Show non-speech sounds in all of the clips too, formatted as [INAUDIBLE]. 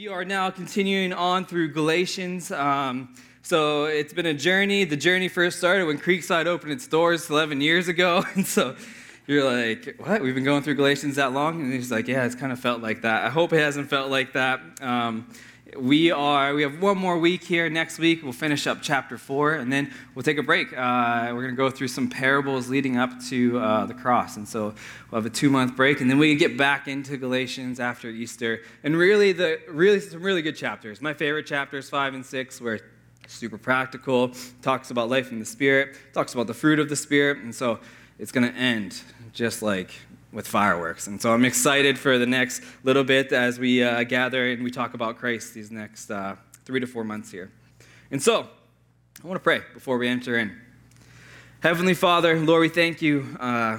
We are now continuing on through Galatians. Um, so it's been a journey. The journey first started when Creekside opened its doors 11 years ago. [LAUGHS] And so you're like, what? We've been going through Galatians that long? And he's like, yeah, it's kind of felt like that. I hope it hasn't felt like that. Um, we are we have one more week here. Next week we'll finish up chapter four and then we'll take a break. Uh, we're going to go through some parables leading up to uh, the cross. And so we'll have a two month break and then we can get back into galatians after easter. And really the really some really good chapters. My favorite chapters five and six where super practical. Talks about life in the spirit. Talks about the fruit of the spirit. And so it's going to end just like with fireworks. And so I'm excited for the next little bit as we uh, gather and we talk about Christ these next uh, three to four months here. And so I want to pray before we enter in. Heavenly Father, Lord, we thank you uh,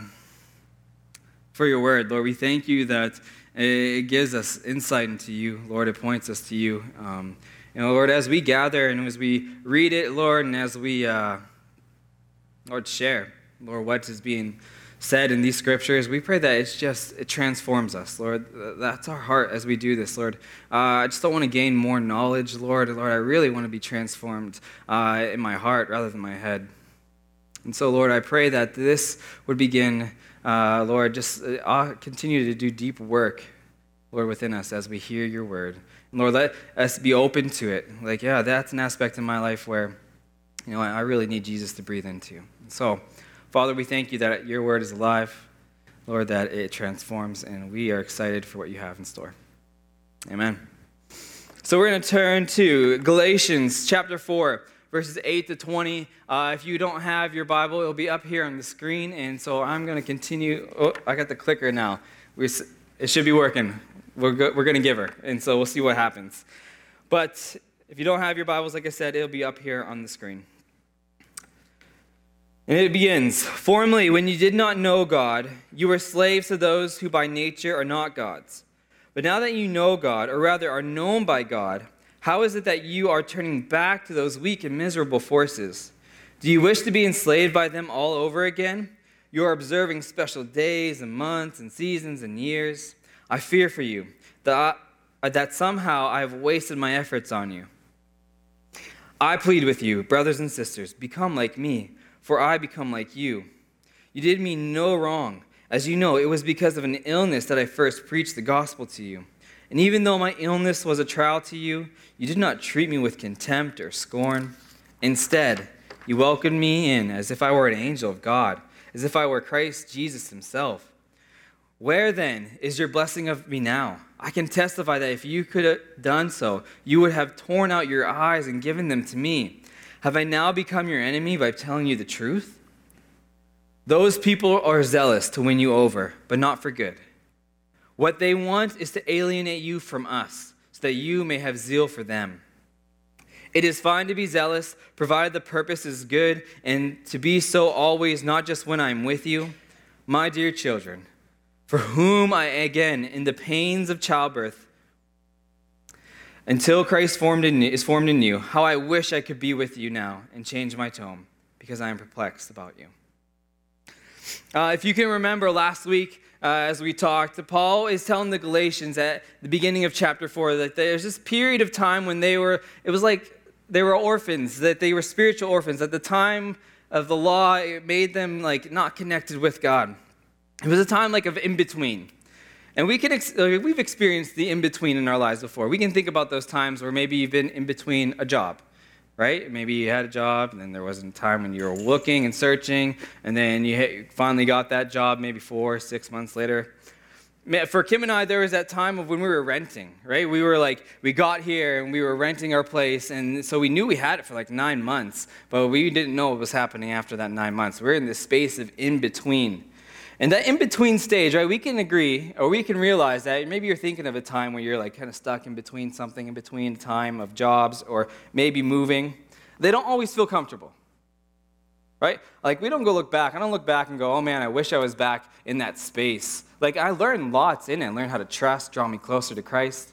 for your word. Lord, we thank you that it gives us insight into you. Lord, it points us to you. Um, and Lord, as we gather and as we read it, Lord, and as we, uh, Lord, share, Lord, what is being said in these scriptures, we pray that it's just, it transforms us, Lord. That's our heart as we do this, Lord. Uh, I just don't want to gain more knowledge, Lord. Lord, I really want to be transformed uh, in my heart rather than my head. And so, Lord, I pray that this would begin, uh, Lord, just uh, continue to do deep work, Lord, within us as we hear your word. And Lord, let us be open to it. Like, yeah, that's an aspect in my life where, you know, I really need Jesus to breathe into. So, Father, we thank you that your word is alive, Lord, that it transforms, and we are excited for what you have in store. Amen. So we're going to turn to Galatians chapter 4, verses 8 to 20. Uh, if you don't have your Bible, it'll be up here on the screen, and so I'm going to continue. Oh, I got the clicker now. We, it should be working. We're, go, we're going to give her, and so we'll see what happens. But if you don't have your Bibles, like I said, it'll be up here on the screen. And it begins Formerly, when you did not know God, you were slaves to those who by nature are not gods. But now that you know God, or rather are known by God, how is it that you are turning back to those weak and miserable forces? Do you wish to be enslaved by them all over again? You are observing special days and months and seasons and years. I fear for you that, I, that somehow I have wasted my efforts on you. I plead with you, brothers and sisters, become like me for I become like you. You did me no wrong. As you know, it was because of an illness that I first preached the gospel to you. And even though my illness was a trial to you, you did not treat me with contempt or scorn. Instead, you welcomed me in as if I were an angel of God, as if I were Christ Jesus himself. Where then is your blessing of me now? I can testify that if you could have done so, you would have torn out your eyes and given them to me. Have I now become your enemy by telling you the truth? Those people are zealous to win you over, but not for good. What they want is to alienate you from us, so that you may have zeal for them. It is fine to be zealous, provided the purpose is good, and to be so always, not just when I am with you. My dear children, for whom I again, in the pains of childbirth, until Christ formed in, is formed in you, how I wish I could be with you now and change my tone because I am perplexed about you. Uh, if you can remember last week, uh, as we talked, Paul is telling the Galatians at the beginning of chapter 4 that there's this period of time when they were, it was like they were orphans, that they were spiritual orphans. At the time of the law, it made them like not connected with God. It was a time like of in between. And we can ex- uh, we've experienced the in between in our lives before. We can think about those times where maybe you've been in between a job, right? Maybe you had a job, and then there wasn't a time when you were looking and searching, and then you finally got that job maybe four, six months later. For Kim and I, there was that time of when we were renting, right? We were like, we got here and we were renting our place, and so we knew we had it for like nine months, but we didn't know what was happening after that nine months. We're in this space of in between. And that in between stage, right, we can agree or we can realize that maybe you're thinking of a time where you're like kind of stuck in between something, in between time of jobs or maybe moving. They don't always feel comfortable, right? Like we don't go look back. I don't look back and go, oh man, I wish I was back in that space. Like I learned lots in it, learned how to trust, draw me closer to Christ.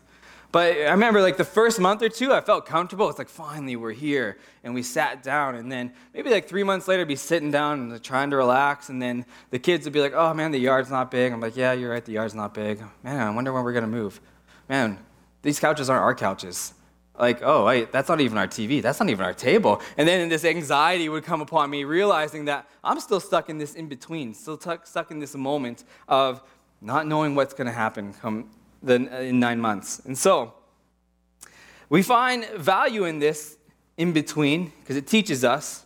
But I remember like the first month or two, I felt comfortable. It's like, finally, we're here. And we sat down. And then maybe like three months later, I'd be sitting down and trying to relax. And then the kids would be like, oh man, the yard's not big. I'm like, yeah, you're right, the yard's not big. Man, I wonder when we're going to move. Man, these couches aren't our couches. Like, oh, wait, that's not even our TV. That's not even our table. And then this anxiety would come upon me, realizing that I'm still stuck in this in between, still t- stuck in this moment of not knowing what's going to happen come the, uh, in nine months. And so, we find value in this in between because it teaches us,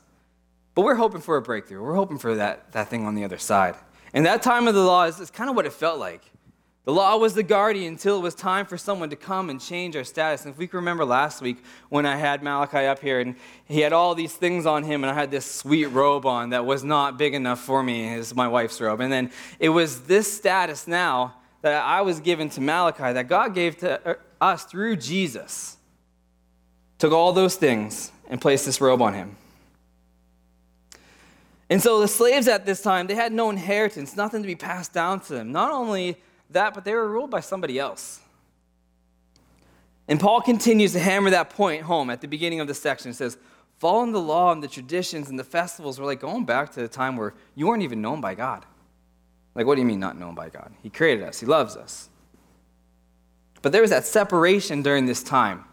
but we're hoping for a breakthrough. We're hoping for that, that thing on the other side. And that time of the law is, is kind of what it felt like. The law was the guardian until it was time for someone to come and change our status. And if we can remember last week when I had Malachi up here and he had all these things on him, and I had this sweet robe on that was not big enough for me, as my wife's robe. And then it was this status now that I was given to Malachi that God gave to uh, us through Jesus. Took all those things and placed this robe on him. And so the slaves at this time, they had no inheritance, nothing to be passed down to them. Not only that, but they were ruled by somebody else. And Paul continues to hammer that point home at the beginning of the section. He says, Following the law and the traditions and the festivals were like going back to the time where you weren't even known by God. Like, what do you mean not known by God? He created us, He loves us. But there was that separation during this time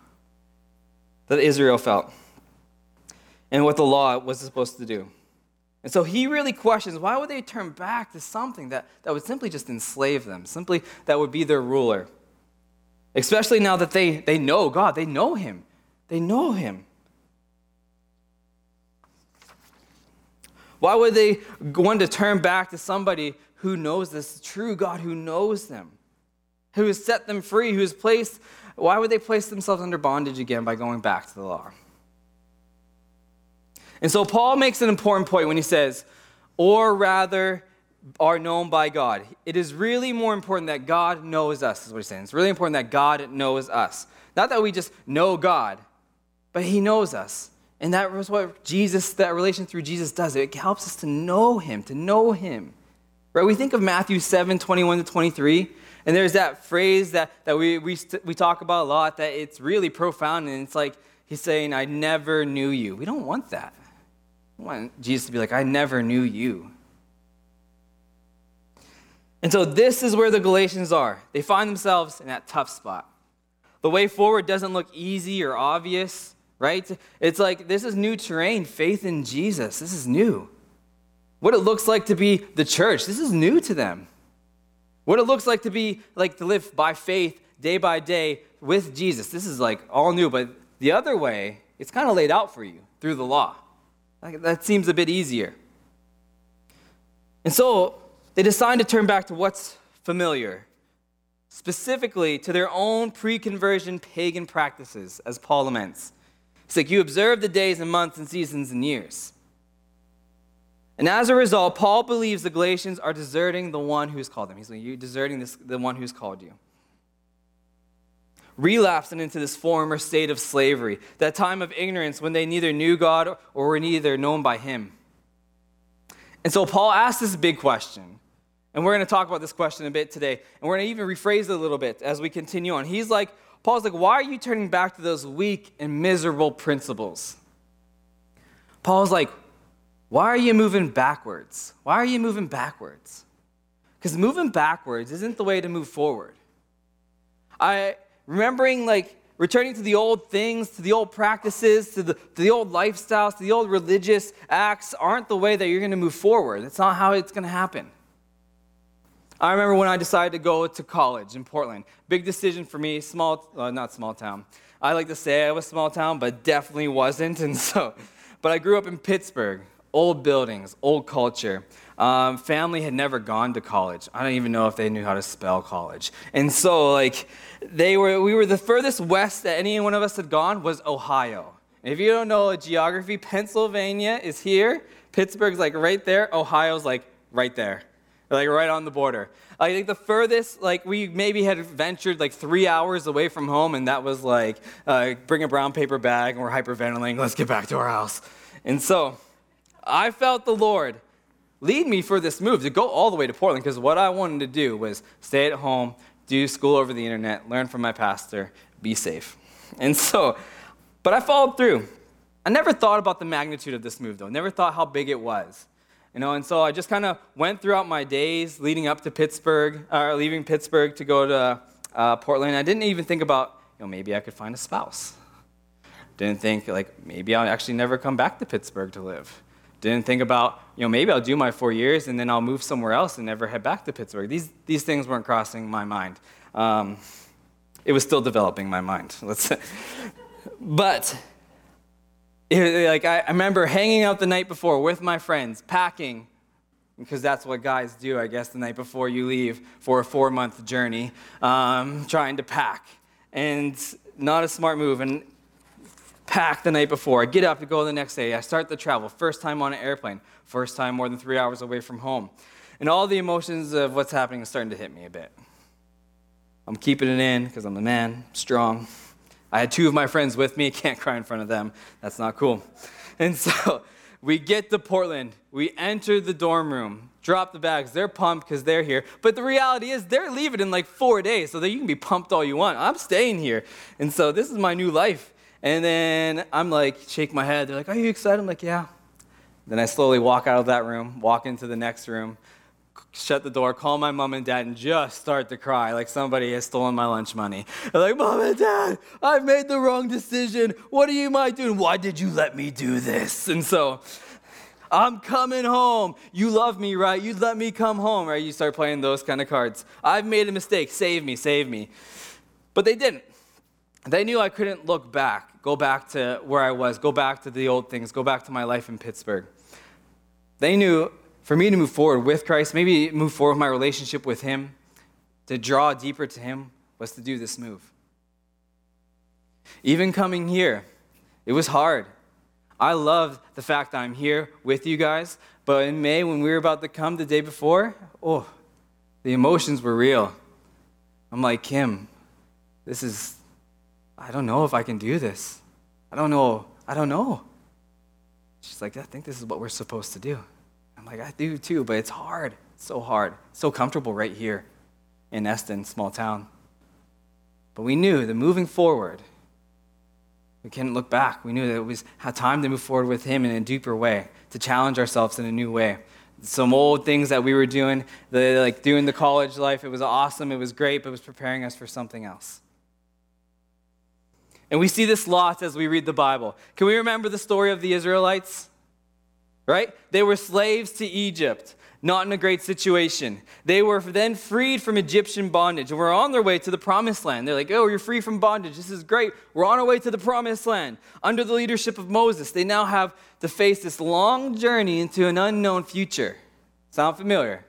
that Israel felt and what the law was supposed to do. And so he really questions why would they turn back to something that, that would simply just enslave them, simply that would be their ruler? Especially now that they, they know God, they know Him. They know Him. Why would they want to turn back to somebody who knows this true God, who knows them, who has set them free, who has placed, why would they place themselves under bondage again by going back to the law? And so Paul makes an important point when he says, or rather, are known by God. It is really more important that God knows us, is what he's saying. It's really important that God knows us. Not that we just know God, but he knows us. And that was what Jesus, that relation through Jesus does. It helps us to know him, to know him. Right? We think of Matthew 7, 21 to 23, and there's that phrase that, that we, we, we talk about a lot that it's really profound, and it's like he's saying, I never knew you. We don't want that. I want Jesus to be like, I never knew you. And so this is where the Galatians are. They find themselves in that tough spot. The way forward doesn't look easy or obvious, right? It's like this is new terrain, faith in Jesus. This is new. What it looks like to be the church, this is new to them. What it looks like to be like to live by faith day by day with Jesus, this is like all new. But the other way, it's kind of laid out for you through the law. Like, that seems a bit easier. And so they decide to turn back to what's familiar, specifically to their own pre conversion pagan practices, as Paul laments. It's like you observe the days and months and seasons and years. And as a result, Paul believes the Galatians are deserting the one who's called them. He's like, You're deserting this, the one who's called you relapsing into this former state of slavery, that time of ignorance when they neither knew God or were neither known by Him. And so Paul asks this big question. And we're going to talk about this question a bit today. And we're going to even rephrase it a little bit as we continue on. He's like, Paul's like, why are you turning back to those weak and miserable principles? Paul's like, why are you moving backwards? Why are you moving backwards? Because moving backwards isn't the way to move forward. I, remembering like returning to the old things, to the old practices, to the, to the old lifestyles, to the old religious acts aren't the way that you're going to move forward. That's not how it's going to happen. I remember when I decided to go to college in Portland. Big decision for me, small, uh, not small town. I like to say I was small town, but definitely wasn't. [LAUGHS] And so, but I grew up in Pittsburgh, old buildings, old culture. Um, family had never gone to college. I don't even know if they knew how to spell college. And so, like, they were, we were the furthest west that any one of us had gone was Ohio. And if you don't know geography, Pennsylvania is here. Pittsburgh's like right there. Ohio's like right there, like right on the border. I think the furthest, like we maybe had ventured like three hours away from home, and that was like uh, bring a brown paper bag, and we're hyperventilating. Let's get back to our house. And so, I felt the Lord lead me for this move to go all the way to Portland because what I wanted to do was stay at home, do school over the internet, learn from my pastor, be safe. And so, but I followed through. I never thought about the magnitude of this move though, never thought how big it was. You know, and so I just kind of went throughout my days leading up to Pittsburgh, or leaving Pittsburgh to go to uh, Portland. I didn't even think about you know, maybe I could find a spouse. Didn't think, like, maybe I'll actually never come back to Pittsburgh to live. Didn't think about, you know, maybe I'll do my four years and then I'll move somewhere else and never head back to Pittsburgh. These, these things weren't crossing my mind. Um, it was still developing my mind. Let's. [LAUGHS] But it, like I, I remember hanging out the night before with my friends, packing, because that's what guys do, I guess, the night before you leave for a four month journey, um, trying to pack. And not a smart move. And pack the night before. I get up to go the next day. I start the travel. First time on an airplane. First time more than three hours away from home. And all the emotions of what's happening are starting to hit me a bit. I'm keeping it in because I'm the man, strong. I had two of my friends with me. [LAUGHS] Can't cry in front of them. That's not cool. And so [LAUGHS] we get to Portland. We enter the dorm room, drop the bags. They're pumped because they're here. But the reality is, they're leaving in like four days, so that you can be pumped all you want. I'm staying here. And so this is my new life. And then I'm like, shake my head. They're like, Are you excited? I'm like, Yeah. Then I slowly walk out of that room, walk into the next room, shut the door, call my mom and dad, and just start to cry like somebody has stolen my lunch money. They're like, Mom and Dad, I've made the wrong decision. What are you my doing? Why did you let me do this? And so I'm coming home. You love me, right? You let me come home, right? You start playing those kind of cards. I've made a mistake. Save me, save me. But they didn't. They knew I couldn't look back, go back to where I was, go back to the old things, go back to my life in Pittsburgh. They knew for me to move forward with Christ, maybe move forward with my relationship with Him, to draw deeper to Him, was to do this move. Even coming here, it was hard. I love the fact that I'm here with you guys, but in May, when we were about to come the day before, oh, the emotions were real. I'm like, Kim, this is I don't know if I can do this. I don't know. I don't know. She's like, I think this is what we're supposed to do. I'm like, I do too, but it's hard. It's so hard. It's so comfortable right here in Eston, small town. But we knew that moving forward, we couldn't look back. We knew that it was time to move forward with Him in a deeper way, to challenge ourselves in a new way. Some old things that we were doing, the, like doing the college life, it was awesome, it was great, but it was preparing us for something else. And we see this lots as we read the Bible. Can we remember the story of the Israelites? Right? They were slaves to Egypt, not in a great situation. They were then freed from Egyptian bondage and were on their way to the promised land. They're like, oh, you're free from bondage. This is great. We're on our way to the promised land. Under the leadership of Moses, they now have to face this long journey into an unknown future. Sound familiar?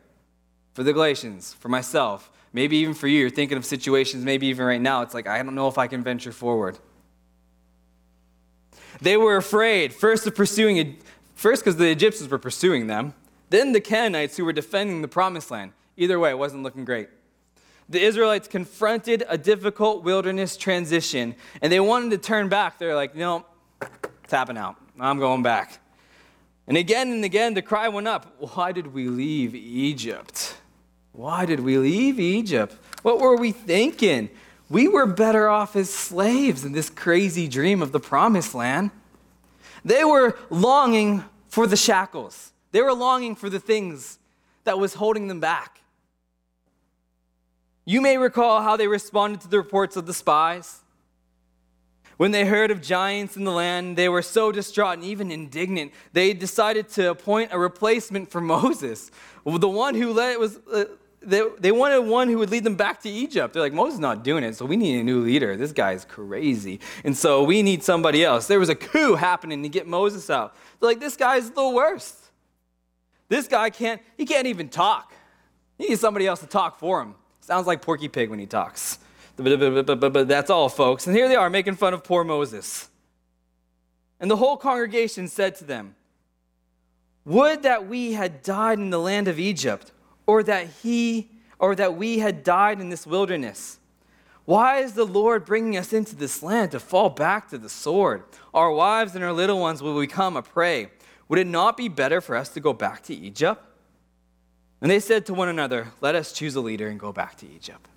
For the Galatians, for myself, maybe even for you. You're thinking of situations, maybe even right now. It's like, I don't know if I can venture forward. They were afraid, first of pursuing, first because the Egyptians were pursuing them, then the Canaanites who were defending the promised land. Either way, it wasn't looking great. The Israelites confronted a difficult wilderness transition, and they wanted to turn back. They're like, no, tapping out. I'm going back. And again and again, the cry went up Why did we leave Egypt? Why did we leave Egypt? What were we thinking? We were better off as slaves in this crazy dream of the promised land. They were longing for the shackles. They were longing for the things that was holding them back. You may recall how they responded to the reports of the spies. When they heard of giants in the land, they were so distraught and even indignant. They decided to appoint a replacement for [LAUGHS] Moses. The one who led, was, uh, they, they wanted one who would lead them back to Egypt. They're like, Moses is not doing it, so we need a new leader. This guy's crazy. And so we need somebody else. There was a coup happening to get Moses out. They're like, this guy's the worst. This guy can't, he can't even talk. He needs somebody else to talk for him. Sounds like Porky Pig when he talks. But that's all, folks. And here they are making fun of poor Moses. And the whole congregation said to them, Would that we had died in the land of Egypt or that he or that we had died in this wilderness. Why is the Lord bringing us into this land to fall back to the sword? Our wives and our little ones will become a prey. Would it not be better for us to go back to Egypt? And they said to one another, Let us choose a leader and go back to Egypt.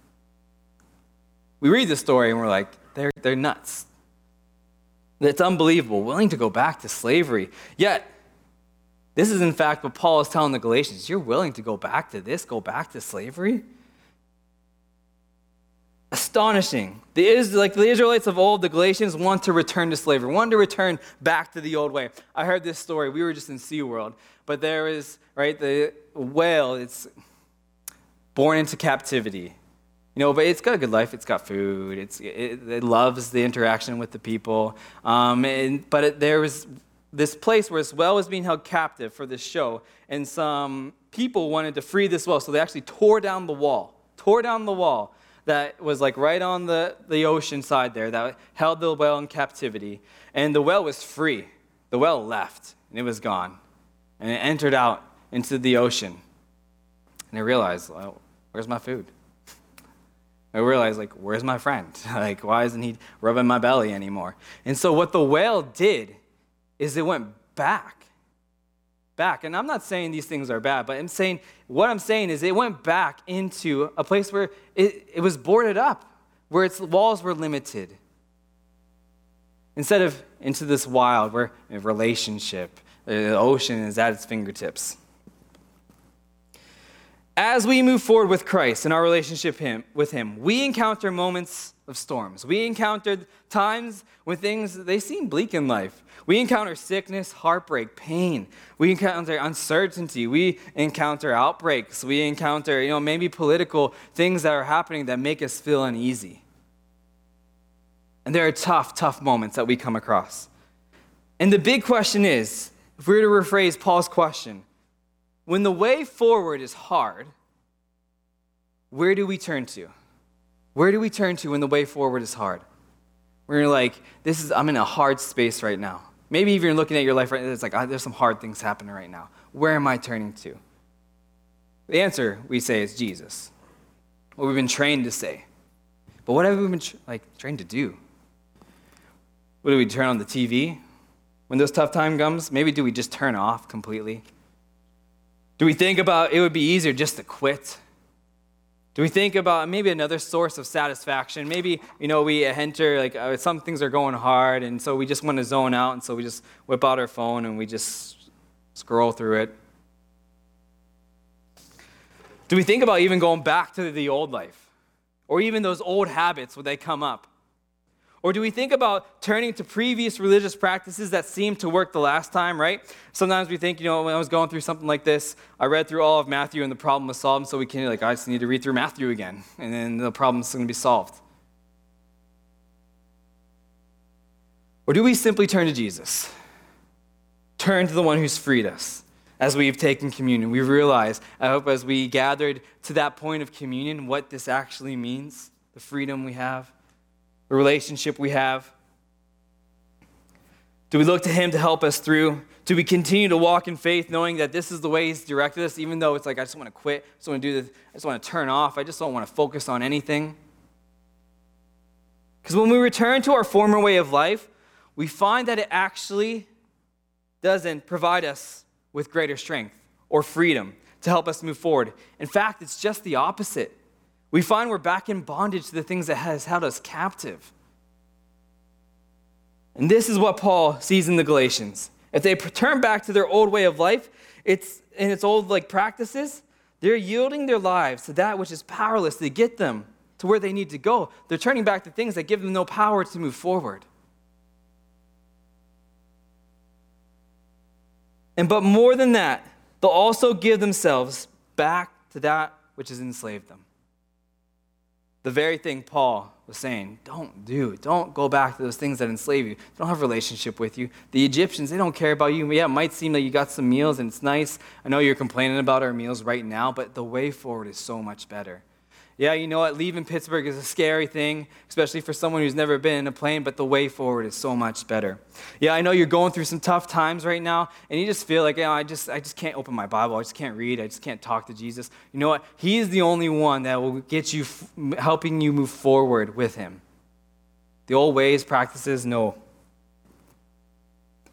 We read the story and we're like, They're, they're nuts. It's unbelievable, willing to go back to slavery. Yet, this is, in fact, what Paul is telling the Galatians. You're willing to go back to this, go back to slavery? astonishing. The is like the Israelites of old, the Galatians want to return to slavery, want to return back to the old way. I heard this story. We were just in SeaWorld, but there is right the whale. It's born into captivity, you know, but it's got a good life. It's got food. It's it, it loves the interaction with the people. Um, and, but it, there was this place where this well was being held captive for this show, and some people wanted to free this well, so they actually tore down the wall, tore down the wall that was like right on the, the ocean side there that held the well in captivity. And the well was free. The well left, and it was gone. And it entered out into the ocean. And I realized, well, where's my food? I realized, like, where's my friend? [LAUGHS] like, why isn't he rubbing my belly anymore? And so, what the whale did is it went back. Back. And I'm not saying these things are bad, but I'm saying, what I'm saying is it went back into a place where it, it was boarded up, where its walls were limited. Instead of into this wild, where relationship, the ocean is at its fingertips. As we move forward with Christ in our relationship him, with Him, we encounter moments of storms. We encounter times when things they seem bleak in life. We encounter sickness, heartbreak, pain. We encounter uncertainty. We encounter outbreaks. We encounter, you know, maybe political things that are happening that make us feel uneasy. And there are tough, tough moments that we come across. And the big question is if we were to rephrase Paul's question, when the way forward is hard, where do we turn to? Where do we turn to when the way forward is hard? We're like, this is, I'm in a hard space right now. Maybe even you're looking at your life right now, it's like, oh, there's some hard things happening right now. Where am I turning to? The answer we say is Jesus. What we've been trained to say. But what have we been like trained to do? What do we turn on the TV when those tough time comes? Maybe do we just turn off completely? Do we think about it would be easier just to quit? Do we think about maybe another source of satisfaction? Maybe, you know, we enter, like, uh, some things are going hard, and so we just want to zone out, and so we just whip out our phone and we just scroll through it. Do we think about even going back to the old life? Or even those old habits when they come up? Or do we think about turning to previous religious practices that seemed to work the last time, right? Sometimes we think, you know, when I was going through something like this, I read through all of Matthew and the problem was solved, so we can, like, I just need to read through Matthew again, and then the problem's going to be solved. Or do we simply turn to Jesus? Turn to the one who's freed us. As we've taken communion, we realize, I hope, as we gathered to that point of communion, what this actually means, the freedom we have the relationship we have? Do we look to Him to help us through? Do we continue to walk in faith knowing that this is the way He's directed us, even though it's like, I just want to quit, I just want to do this, I just want to turn off, I just don't want to focus on anything? Because when we return to our former way of life, we find that it actually doesn't provide us with greater strength or freedom to help us move forward. In fact, it's just the opposite we find we're back in bondage to the things that has held us captive. And this is what Paul sees in the Galatians. If they turn back to their old way of life, it's in its old like practices, they're yielding their lives to that which is powerless to get them to where they need to go. They're turning back to things that give them no power to move forward. And but more than that, they'll also give themselves back to that which has enslaved them the very thing Paul was saying, don't do. Don't go back to those things that enslave you. They don't have a relationship with you. The Egyptians, they don't care about you. Yeah, it might seem like you got some meals and it's nice. I know you're complaining about our meals right now, but the way forward is so much better. Yeah, you know what? Leaving Pittsburgh is a scary thing, especially for someone who's never been in a plane, but the way forward is so much better. Yeah, I know you're going through some tough times right now, and you just feel like, you know, I just, I just can't open my Bible. I just can't read. I just can't talk to Jesus. You know what? He is the only one that will get you, helping you move forward with Him. The old ways, practices, no.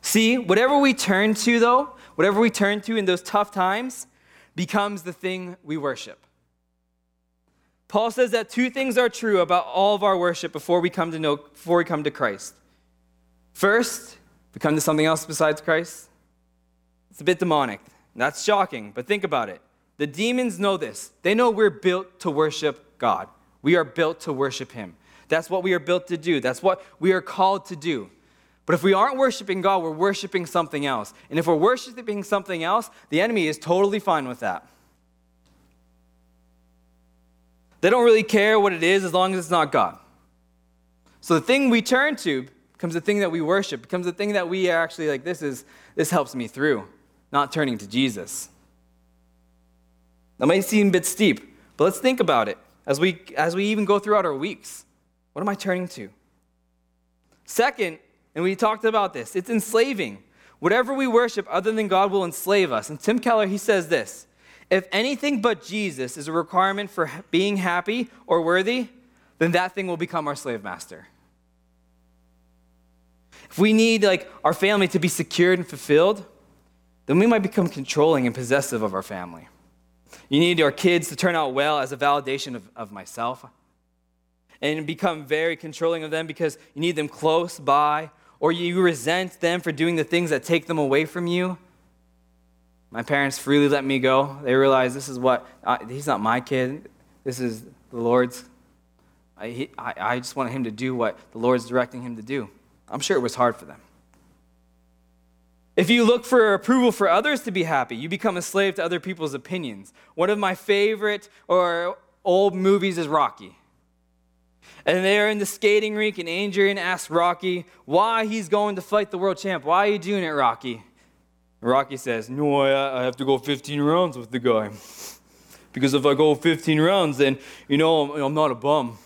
See, whatever we turn to, though, whatever we turn to in those tough times, becomes the thing we worship. Paul says that two things are true about all of our worship before we come to know before we come to Christ. First, we come to something else besides Christ. It's a bit demonic. That's shocking, but think about it. The demons know this. They know we're built to worship God. We are built to worship Him. That's what we are built to do. That's what we are called to do. But if we aren't worshiping God, we're worshiping something else. And if we're worshiping something else, the enemy is totally fine with that. They don't really care what it is as long as it's not God. So the thing we turn to becomes the thing that we worship, becomes the thing that we are actually like, this is this helps me through, not turning to Jesus. That might seem a bit steep, but let's think about it as we as we even go throughout our weeks. What am I turning to? Second, and we talked about this, it's enslaving. Whatever we worship other than God will enslave us. And Tim Keller, he says this if anything but Jesus is a requirement for being happy or worthy, then that thing will become our slave master. If we need like our family to be secured and fulfilled, then we might become controlling and possessive of our family. You need our kids to turn out well as a validation of, of myself and become very controlling of them because you need them close by, or you resent them for doing the things that take them away from you. My parents freely let me go. They realized this is what, uh, he's not my kid, this is the Lord's. I, he, I, I just wanted him to do what the Lord's directing him to do. I'm sure it was hard for them. If you look for approval for others to be happy, you become a slave to other people's opinions. One of my favorite or old movies is Rocky. And they're in the skating rink, and Adrian asks Rocky why he's going to fight the world champ. Why are you doing it, Rocky? Rocky says, No, I, I have to go 15 rounds with the guy. Because if I go 15 rounds, then, you know, I'm, I'm not a bum.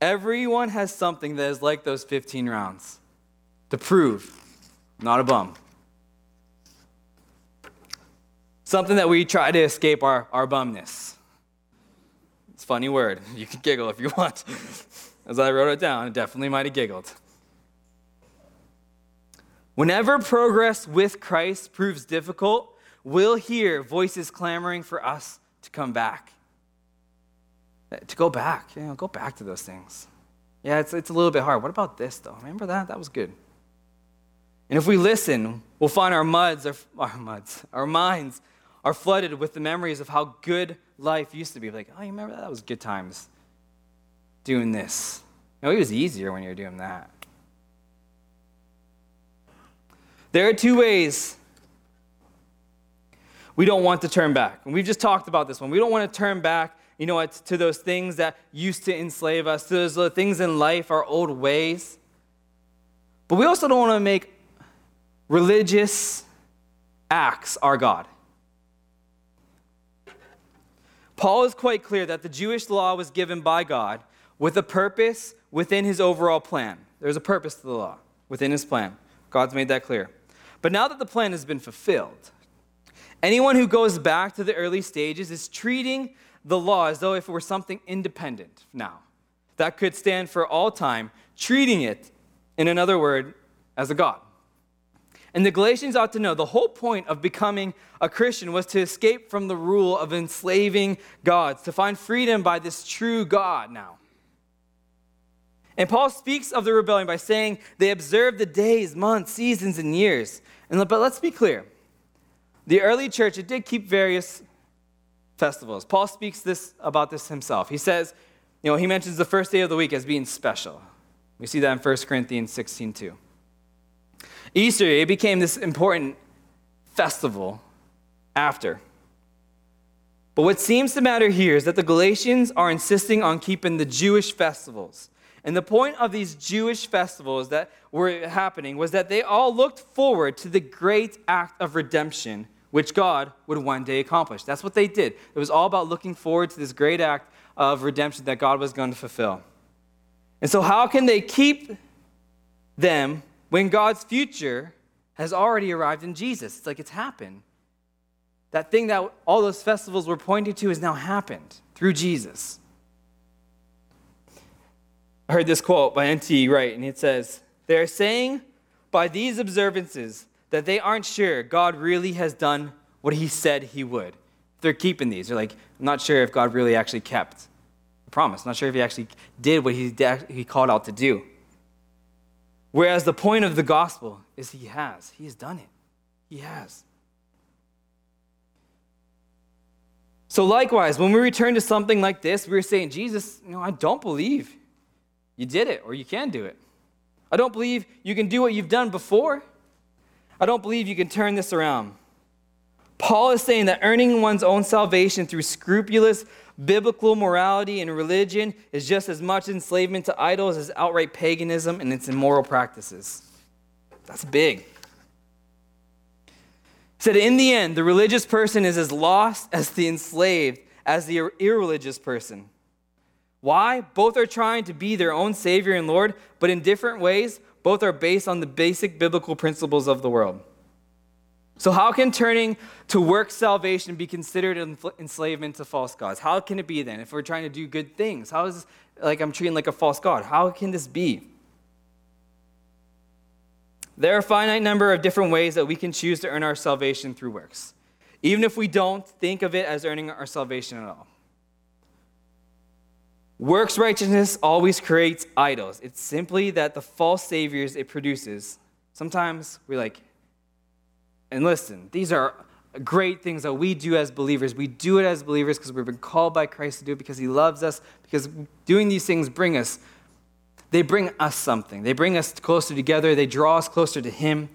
Everyone has something that is like those 15 rounds to prove, not a bum. Something that we try to escape our, our bumness. It's a funny word. [LAUGHS] You can giggle if you want. [LAUGHS] As I wrote it down, I definitely might have giggled. Whenever progress with Christ proves difficult, we'll hear voices clamoring for us to come back. Uh, to go back, you know, go back to those things. Yeah, it's, it's a little bit hard. What about this, though? Remember that? That was good. And if we listen, we'll find our muds, our, [LAUGHS] our muds, our minds are flooded with the memories of how good life used to be. Like, oh, you remember that? That was good times doing this. No, it was easier when you were doing that. There are two ways we don't want to turn back. And we've just talked about this one. We don't want to turn back, you know, to those things that used to enslave us, to those things in life, our old ways. But we also don't want to make religious acts our God. Paul is quite clear that the Jewish law was given by God with a purpose within his overall plan. There's a purpose to the law within his plan. God's made that clear. But now that the plan has been fulfilled, anyone who goes back to the early stages is treating the law as though if it were something independent now that could stand for all time, treating it, in another word, as a God. And the Galatians ought to know the whole point of becoming a Christian was to escape from the rule of enslaving gods, to find freedom by this true God now. And Paul speaks of the rebellion by saying they observed the days, months, seasons, and years. And, but let's be clear the early church, it did keep various festivals. Paul speaks this about this himself. He says, you know, he mentions the first day of the week as being special. We see that in 1 Corinthians 16 2. Easter, it became this important festival after. But what seems to matter here is that the Galatians are insisting on keeping the Jewish festivals. And the point of these Jewish festivals that were happening was that they all looked forward to the great act of redemption which God would one day accomplish. That's what they did. It was all about looking forward to this great act of redemption that God was going to fulfill. And so, how can they keep them when God's future has already arrived in Jesus. It's like it's happened. That thing that all those festivals were pointing to has now happened through Jesus. I heard this quote by N.T. Wright, and it says, They are saying by these observances that they aren't sure God really has done what he said he would. They're keeping these. They're like, I'm not sure if God really actually kept the promise. I'm not sure if he actually did what he, he called out to do. Whereas the point of the gospel is he has. He has done it. He has. So, likewise, when we return to something like this, we're saying, Jesus, you know, I don't believe you did it or you can do it. I don't believe you can do what you've done before. I don't believe you can turn this around. Paul is saying that earning one's own salvation through scrupulous biblical morality and religion is just as much enslavement to idols as outright paganism and its immoral practices. That's big. He said, in the end, the religious person is as lost as the enslaved as the irreligious person. Why? Both are trying to be their own Savior and Lord, but in different ways. Both are based on the basic biblical principles of the world. So, how can turning to work salvation be considered enslavement to false gods? How can it be then if we're trying to do good things? How is like I'm treating like a false god? How can this be? There are a finite number of different ways that we can choose to earn our salvation through works, even if we don't think of it as earning our salvation at all. Works righteousness always creates idols. It's simply that the false saviors it produces, sometimes we're like, and listen, these are great things that we do as believers. We do it as believers because we've been called by Christ to do it because He loves us, because doing these things bring us, they bring us something. They bring us closer together, they draw us closer to Him.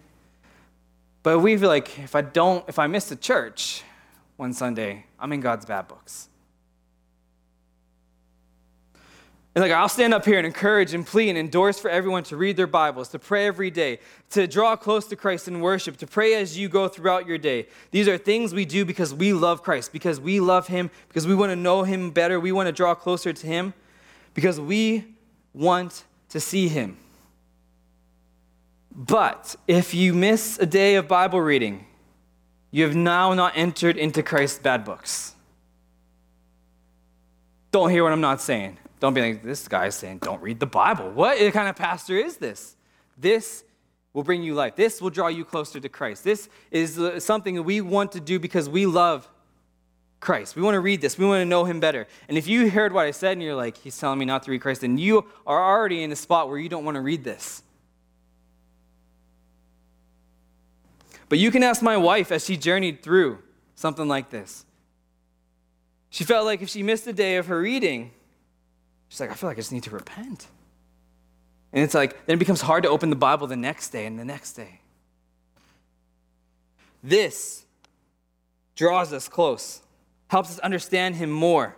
But we feel like if I don't, if I miss the church one Sunday, I'm in God's bad books. And like I'll stand up here and encourage and plead and endorse for everyone to read their Bibles, to pray every day, to draw close to Christ in worship, to pray as you go throughout your day. These are things we do because we love Christ, because we love him, because we want to know him better, we want to draw closer to him, because we want to see him. But if you miss a day of Bible reading, you have now not entered into Christ's bad books. Don't hear what I'm not saying. Don't be like, this guy is saying, don't read the Bible. What kind of pastor is this? This will bring you life. This will draw you closer to Christ. This is uh, something that we want to do because we love Christ. We want to read this. We want to know him better. And if you heard what I said and you're like, he's telling me not to read Christ, then you are already in a spot where you don't want to read this. But you can ask my wife as she journeyed through something like this. She felt like if she missed a day of her reading, She's like, I feel like I just need to repent. And it's like, then it becomes hard to open the Bible the next day and the next day. This draws us close, helps us understand Him more.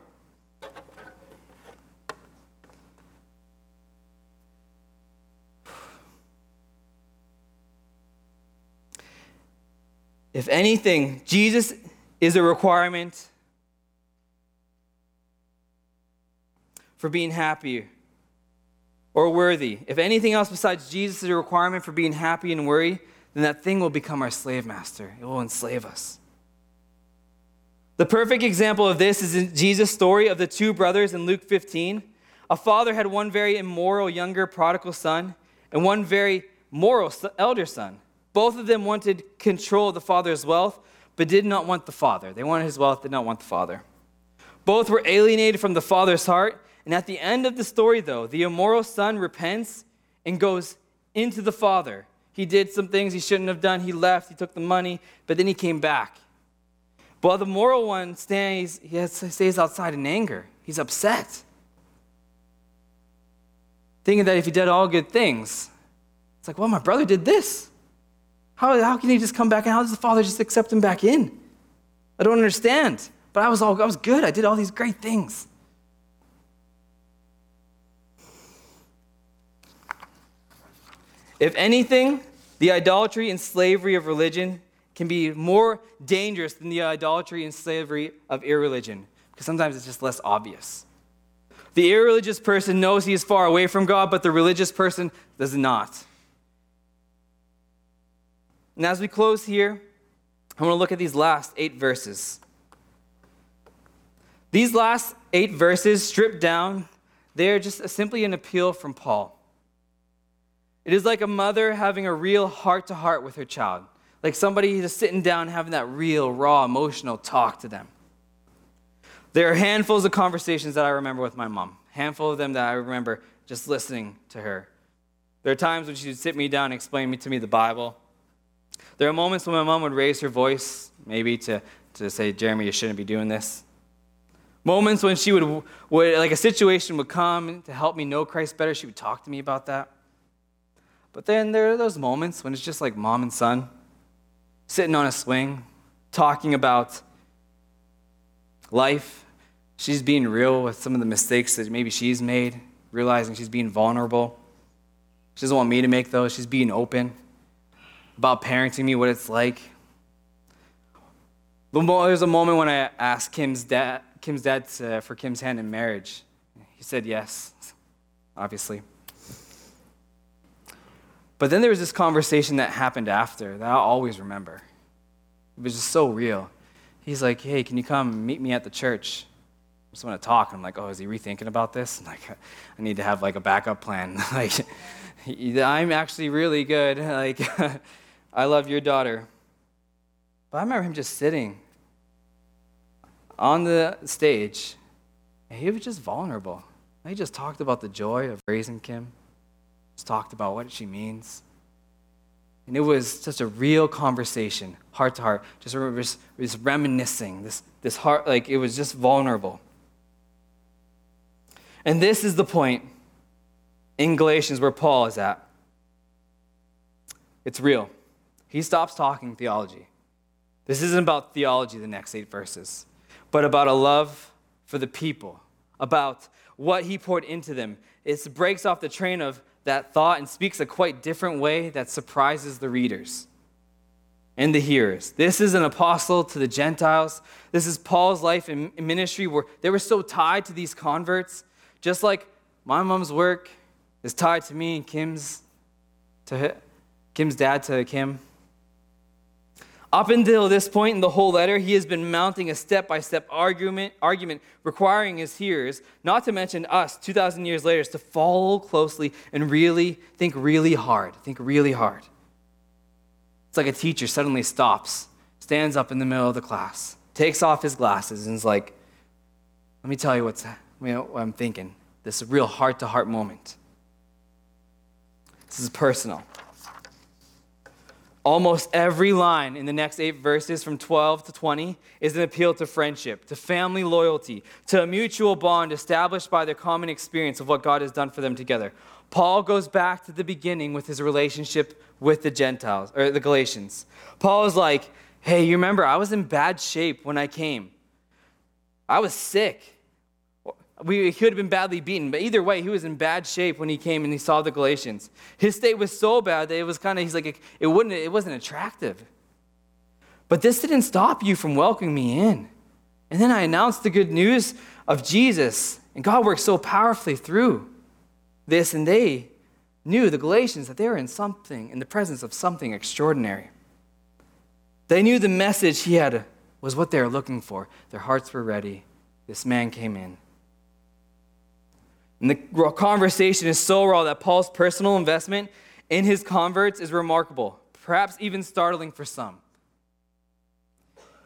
If anything, Jesus is a requirement for being happy or worthy. If anything else besides Jesus is a requirement for being happy and worthy, then that thing will become our slave master. It will enslave us. The perfect example of this is in Jesus' story of the two brothers in Luke 15. A father had one very immoral younger prodigal son and one very moral elder son. Both of them wanted control of the father's wealth, but did not want the father. They wanted his wealth, did not want the father. Both were alienated from the father's heart and at the end of the story, though, the immoral son repents and goes into the father. He did some things he shouldn't have done. He left, he took the money, but then he came back. While the moral one stays, he stays outside in anger. He's upset. Thinking that if he did all good things, it's like, well, my brother did this. How, how can he just come back and how does the father just accept him back in? I don't understand. But I was all I was good. I did all these great things. If anything, the idolatry and slavery of religion can be more dangerous than the idolatry and slavery of irreligion, because sometimes it's just less obvious. The irreligious person knows he is far away from God, but the religious person does not. And as we close here, I want to look at these last eight verses. These last eight verses, stripped down, they are just simply an appeal from Paul. It is like a mother having a real heart to heart with her child, like somebody just sitting down having that real, raw, emotional talk to them. There are handfuls of conversations that I remember with my mom, handful of them that I remember just listening to her. There are times when she would sit me down and explain to me the Bible. There are moments when my mom would raise her voice, maybe to, to say, Jeremy, you shouldn't be doing this. Moments when she would, would, like a situation would come to help me know Christ better, she would talk to me about that. But then there are those moments when it's just like mom and son sitting on a swing, talking about life. She's being real with some of the mistakes that maybe she's made, realizing she's being vulnerable. She doesn't want me to make those. She's being open about parenting me, what it's like. There's a moment when I asked Kim's dad, Kim's dad to, for Kim's hand in marriage. He said yes, obviously. But then there was this conversation that happened after that I'll always remember. It was just so real. He's like, hey, can you come meet me at the church? I just want to talk. I'm like, oh, is he rethinking about this? [LAUGHS] Like, I need to have like a backup plan. [LAUGHS] like, I'm actually really good. [LAUGHS] Like, I love your daughter. But I remember him just sitting on the stage, and he was just vulnerable. He just talked about the joy of raising Kim, talked about what she means. And it was just a real conversation, heart to heart, just, just, just reminiscing, this, this heart, like it was just vulnerable. And this is the point in Galatians where Paul is at. It's real. He stops talking theology. This isn't about theology, the next eight verses, but about a love for the people, about what he poured into them. It breaks off the train of that thought and speaks a quite different way that surprises the readers and the hearers. This is an apostle to the Gentiles. This is Paul's life and ministry where they were so tied to these converts, just like my mom's work is tied to me and Kim's to Kim's dad to Kim. Up until this point in the whole letter, he has been mounting a step by step argument, argument requiring his hearers, not to mention us 2,000 years later, to follow closely and really think really hard. Think really hard. It's like a teacher suddenly stops, stands up in the middle of the class, takes off his glasses, and is like, Let me tell you what's, what I'm thinking. This is a real heart to heart moment. This is personal. Almost every line in the next eight verses from 12 to 20 is an appeal to friendship, to family loyalty, to a mutual bond established by their common experience of what God has done for them together. Paul goes back to the beginning with his relationship with the Gentiles, or the Galatians. Paul is like, hey, you remember, I was in bad shape when I came. I was sick. We, could have been badly beaten, but either way, he was in bad shape when he came and he saw the Galatians. His state was so bad that it was kind of, he's like, it, wouldn't, it wasn't attractive. But this didn't stop you from welcoming me in. And then I announced the good news of Jesus, and God worked so powerfully through this, and they knew, the Galatians, that they were in something, in the presence of something extraordinary. They knew the message he had was what they were looking for. Their hearts were ready. This man came in. And the conversation is so raw that Paul's personal investment in his converts is remarkable, perhaps even startling for some.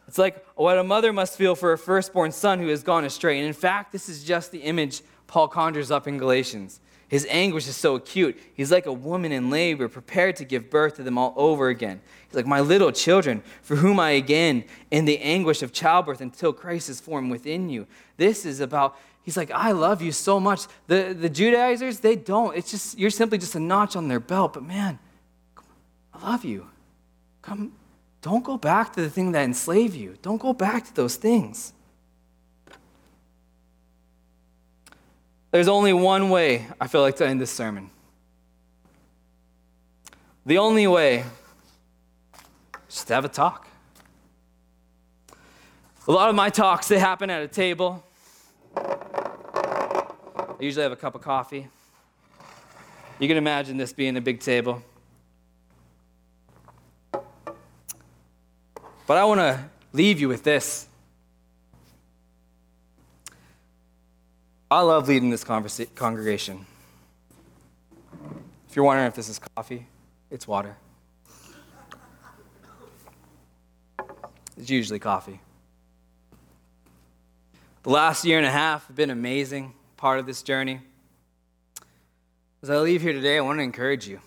It's like what a mother must feel for a firstborn son who has gone astray. And in fact, this is just the image Paul conjures up in Galatians. His anguish is so acute. He's like a woman in labor, prepared to give birth to them all over again. He's like, My little children, for whom I again in the anguish of childbirth until Christ is formed within you. This is about He's like, I love you so much. The, the Judaizers, they don't. It's just, you're simply just a notch on their belt. But man, I love you. Come, don't go back to the thing that enslaved you. Don't go back to those things. There's only one way I feel like to end this sermon. The only way is to have a talk. A lot of my talks, they happen at a table I usually have a cup of coffee. You can imagine this being a big table. But I want to leave you with this. I love leading this conversa- congregation. If you're wondering if this is coffee, it's water. It's usually coffee. The last year and a half have been amazing part of this journey. As I leave here today, I want to encourage you.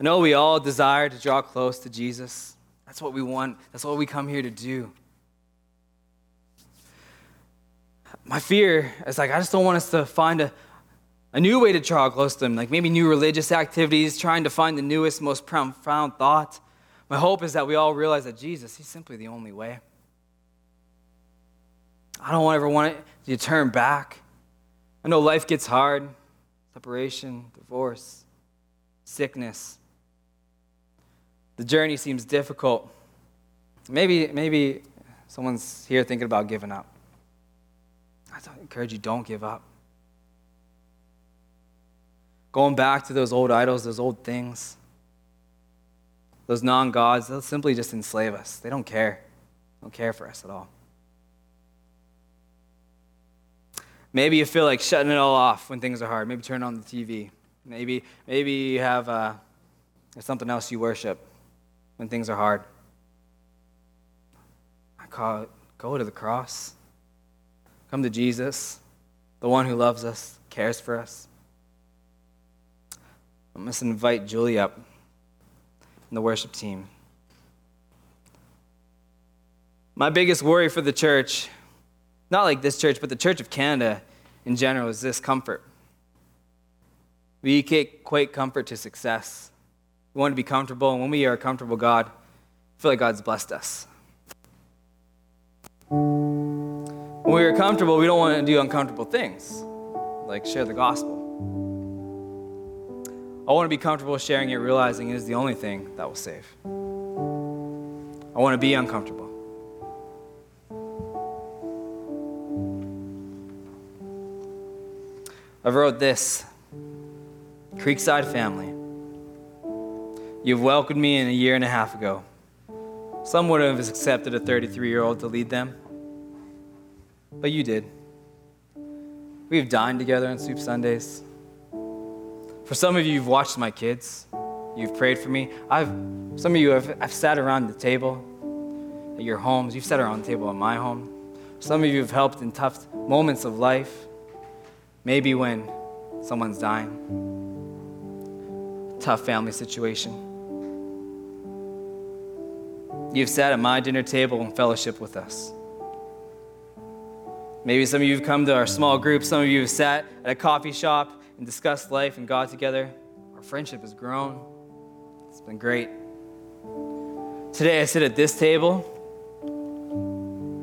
I know we all desire to draw close to Jesus. That's what we want, that's what we come here to do. my fear is like, I just don't want us to find a, a new way to draw close to Him, like maybe new religious activities, trying to find the newest, most profound thought. My hope is that we all realize that Jesus, He's simply the only way. I don't ever want it to turn back. I know life gets hard separation, divorce, sickness. The journey seems difficult. Maybe, maybe someone's here thinking about giving up. I encourage you, don't give up. Going back to those old idols, those old things, those non gods, they'll simply just enslave us. They don't care. They don't care for us at all. Maybe you feel like shutting it all off when things are hard. Maybe turn on the TV. Maybe, maybe you have uh, something else you worship when things are hard. I call it go to the cross. Come to Jesus, the one who loves us, cares for us. I must invite Julie up and the worship team. My biggest worry for the church not like this church, but the Church of Canada in general, is this comfort. We equate comfort to success. We want to be comfortable, and when we are comfortable, God, I feel like God's blessed us. When we are comfortable, we don't want to do uncomfortable things, like share the gospel. I want to be comfortable sharing it, realizing it is the only thing that will save. I want to be uncomfortable. I wrote this Creekside family, you've welcomed me in a year and a half ago. Some would have accepted a 33 year old to lead them, but you did. We've dined together on Soup Sundays. For some of you, you've watched my kids. You've prayed for me. I've, some of you have I've sat around the table at your homes. You've sat around the table at my home. Some of you have helped in tough moments of life. Maybe when someone's dying, tough family situation. You've sat at my dinner table and fellowship with us. Maybe some of you have come to our small group. Some of you have sat at a coffee shop and discussed life and God together. Our friendship has grown. It's been great. Today I sit at this table.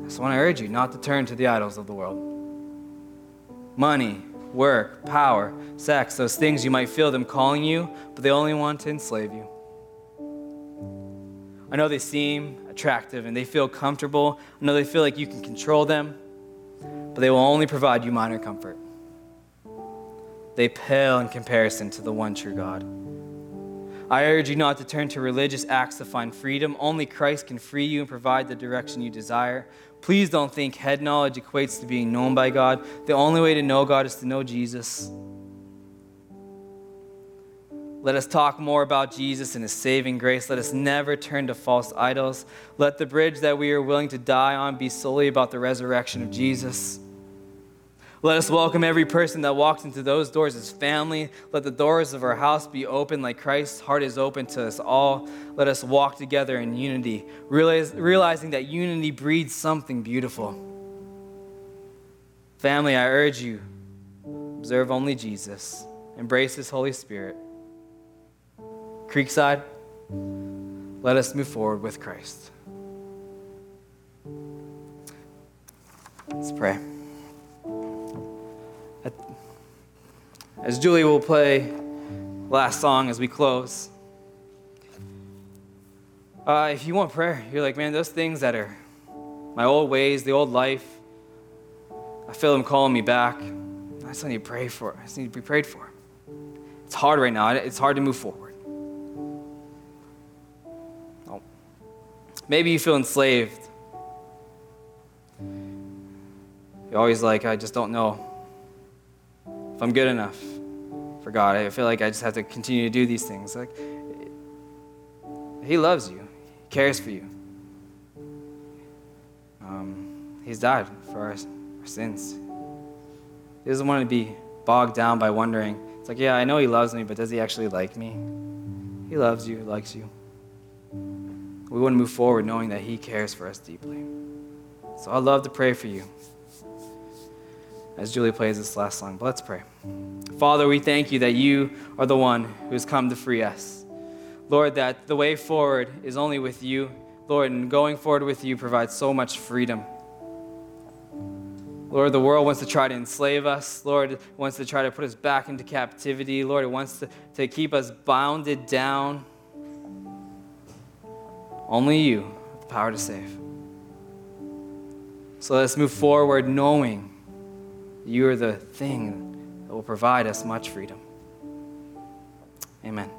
I just want to urge you not to turn to the idols of the world money, work, power, sex, those things you might feel them calling you, but they only want to enslave you. I know they seem attractive and they feel comfortable. I know they feel like you can control them, but they will only provide you minor comfort. They pale in comparison to the one true God. I urge you not to turn to religious acts to find freedom. Only Christ can free you and provide the direction you desire. Please don't think head knowledge equates to being known by God. The only way to know God is to know Jesus. Let us talk more about Jesus and his saving grace. Let us never turn to false idols. Let the bridge that we are willing to die on be solely about the resurrection of Jesus. Let us welcome every person that walks into those doors as family. Let the doors of our house be open like Christ's heart is open to us all. Let us walk together in unity, realize, realizing that unity breeds something beautiful. Family, I urge you observe only Jesus, embrace His Holy Spirit. Creekside, let us move forward with Christ. Let's pray. As Julie will play last song as we close. Uh, if you want prayer, you're like, man, those things that are my old ways, the old life, I feel them calling me back. I just need to pray for. I just need to be prayed for. It's hard right now. It's hard to move forward. Oh. Maybe you feel enslaved. You're always like, I just don't know if I'm good enough for God. I feel like I just have to continue to do these things. Like, He loves you, He cares for you. Um, he's died for our, our sins. He doesn't want to be bogged down by wondering. It's like, yeah, I know He loves me, but does He actually like me? He loves you, likes you. We want to move forward knowing that He cares for us deeply. So I'd love to pray for you. As Julie plays this last song. But let's pray. Father, we thank you that you are the one who has come to free us. Lord, that the way forward is only with you. Lord, and going forward with you provides so much freedom. Lord, the world wants to try to enslave us. Lord, wants to try to put us back into captivity. Lord, it wants to, to keep us bounded down. Only you have the power to save. So let's move forward knowing you are the thing that will provide us much freedom. Amen.